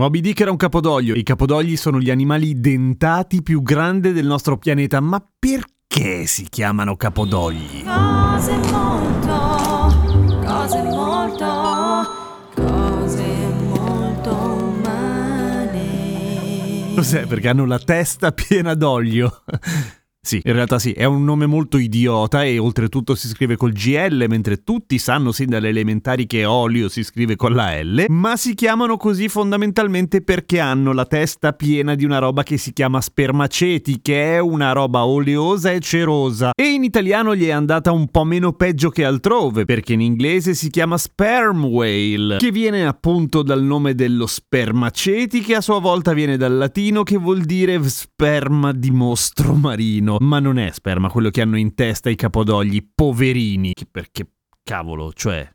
Moby Dick era un capodoglio. I capodogli sono gli animali dentati più grandi del nostro pianeta. Ma perché si chiamano capodogli? Cose molto, cose molto, cose molto umane. Cos'è? Perché hanno la testa piena d'olio. Sì, in realtà sì, è un nome molto idiota e oltretutto si scrive col GL, mentre tutti sanno sin dalle elementari che olio si scrive con la L, ma si chiamano così fondamentalmente perché hanno la testa piena di una roba che si chiama spermaceti, che è una roba oleosa e cerosa. E in italiano gli è andata un po' meno peggio che altrove, perché in inglese si chiama sperm whale, che viene appunto dal nome dello spermaceti, che a sua volta viene dal latino che vuol dire sperma di mostro marino ma non è sperma quello che hanno in testa i capodogli, poverini. Perché cavolo, cioè,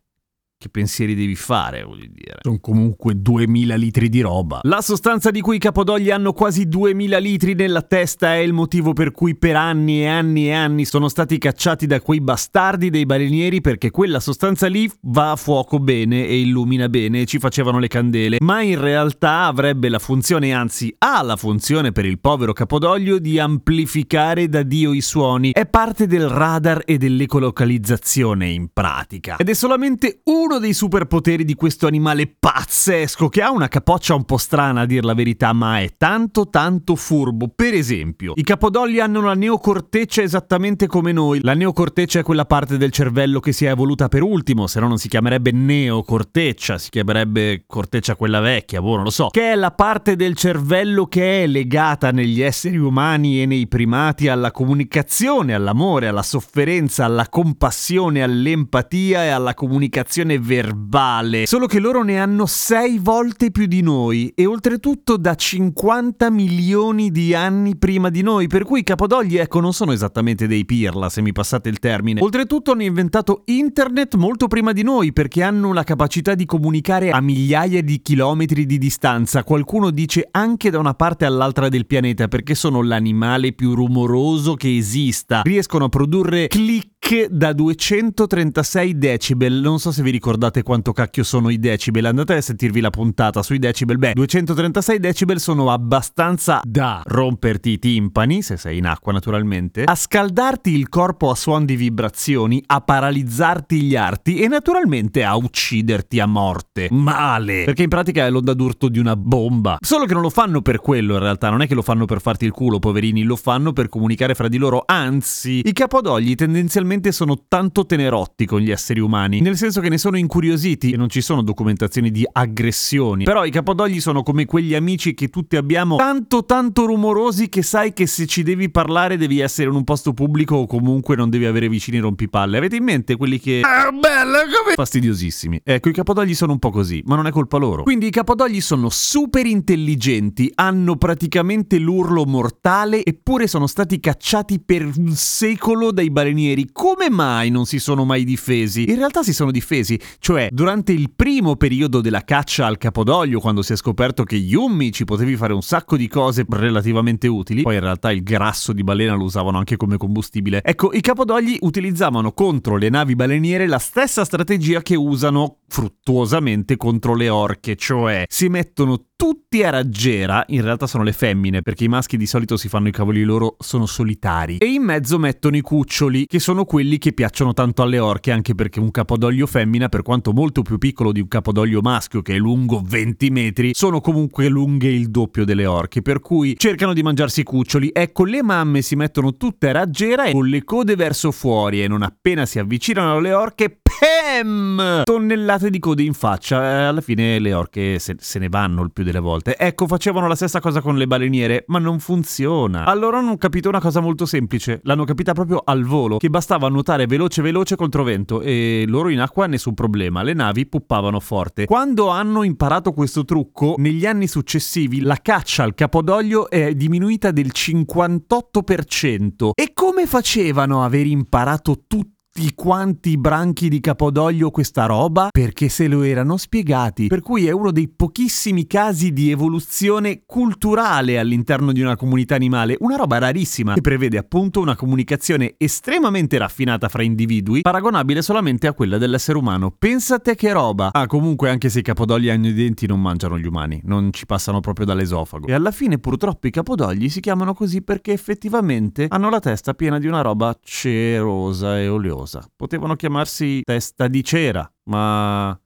che pensieri devi fare, voglio dire. Sono comunque 2000 litri di roba. La sostanza di cui i capodogli hanno quasi 2000 litri nella testa è il motivo per cui per anni e anni e anni sono stati cacciati da quei bastardi dei balenieri perché quella sostanza lì va a fuoco bene e illumina bene e ci facevano le candele, ma in realtà avrebbe la funzione, anzi ha la funzione per il povero capodoglio di amplificare da Dio i suoni. È parte del radar e dell'ecolocalizzazione in pratica. Ed è solamente uno dei superpoteri di questo animale pazzesco che ha una capoccia un po' strana a dir la verità, ma è tanto tanto furbo. Per esempio, i capodogli hanno la neocorteccia esattamente come noi. La neocorteccia è quella parte del cervello che si è evoluta per ultimo, se no non si chiamerebbe neocorteccia, si chiamerebbe corteccia quella vecchia, boh, non lo so. Che è la parte del cervello che è legata negli esseri umani e nei primati alla comunicazione, all'amore, alla sofferenza, alla compassione, all'empatia e alla comunicazione verbale, solo che loro ne hanno sei volte più di noi e oltretutto da 50 milioni di anni prima di noi, per cui i capodogli ecco non sono esattamente dei pirla se mi passate il termine. Oltretutto hanno inventato internet molto prima di noi perché hanno la capacità di comunicare a migliaia di chilometri di distanza, qualcuno dice anche da una parte all'altra del pianeta perché sono l'animale più rumoroso che esista, riescono a produrre click da 236 decibel. Non so se vi ricordate quanto cacchio sono i decibel. Andate a sentirvi la puntata sui decibel. Beh, 236 decibel sono abbastanza da romperti i timpani, se sei in acqua naturalmente, a scaldarti il corpo a suon di vibrazioni, a paralizzarti gli arti e naturalmente a ucciderti a morte. Male! Perché in pratica è l'onda d'urto di una bomba. Solo che non lo fanno per quello in realtà, non è che lo fanno per farti il culo, poverini, lo fanno per comunicare fra di loro. Anzi, i capodogli tendenzialmente sono tanto tenerotti con gli esseri umani, nel senso che ne sono incuriositi e non ci sono documentazioni di aggressioni. Però i capodogli sono come quegli amici che tutti abbiamo, tanto tanto rumorosi che sai che se ci devi parlare devi essere in un posto pubblico o comunque non devi avere vicini rompipalle. Avete in mente quelli che... Ah, bella, come... Fastidiosissimi. Ecco, i capodogli sono un po' così, ma non è colpa loro. Quindi i capodogli sono super intelligenti, hanno praticamente l'urlo mortale, eppure sono stati cacciati per un secolo dai balenieri come mai non si sono mai difesi? In realtà si sono difesi, cioè durante il primo periodo della caccia al capodoglio, quando si è scoperto che Yummi ci potevi fare un sacco di cose relativamente utili, poi in realtà il grasso di balena lo usavano anche come combustibile. Ecco, i capodogli utilizzavano contro le navi baleniere la stessa strategia che usano fruttuosamente contro le orche, cioè si mettono tutti a raggiera, in realtà sono le femmine, perché i maschi di solito si fanno i cavoli loro, sono solitari, e in mezzo mettono i cuccioli, che sono quelli che piacciono tanto alle orche, anche perché un capodoglio femmina, per quanto molto più piccolo di un capodoglio maschio, che è lungo 20 metri, sono comunque lunghe il doppio delle orche, per cui cercano di mangiarsi i cuccioli. Ecco, le mamme si mettono tutte a raggiera e con le code verso fuori, e non appena si avvicinano alle orche, Pem! Tonnellate di code in faccia. Alla fine le orche se, se ne vanno il più delle volte. Ecco, facevano la stessa cosa con le baleniere, ma non funziona. Allora hanno capito una cosa molto semplice, l'hanno capita proprio al volo, che bastava nuotare veloce veloce contro vento e loro in acqua nessun problema, le navi puppavano forte. Quando hanno imparato questo trucco, negli anni successivi la caccia al capodoglio è diminuita del 58%. E come facevano a aver imparato tutto? Tutti quanti branchi di Capodoglio questa roba perché se lo erano spiegati, per cui è uno dei pochissimi casi di evoluzione culturale all'interno di una comunità animale, una roba rarissima che prevede appunto una comunicazione estremamente raffinata fra individui, paragonabile solamente a quella dell'essere umano. Pensate che roba! Ah, comunque anche se i capodogli hanno i denti non mangiano gli umani, non ci passano proprio dall'esofago. E alla fine purtroppo i capodogli si chiamano così perché effettivamente hanno la testa piena di una roba cerosa e oleosa cosa. Potevano chiamarsi testa di cera, ma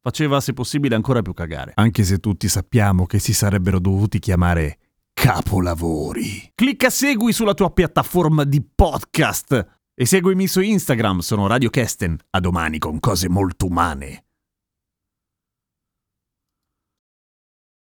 faceva se possibile ancora più cagare. Anche se tutti sappiamo che si sarebbero dovuti chiamare capolavori. Clicca segui sulla tua piattaforma di podcast e seguimi su Instagram, sono Radio Kesten. A domani con cose molto umane.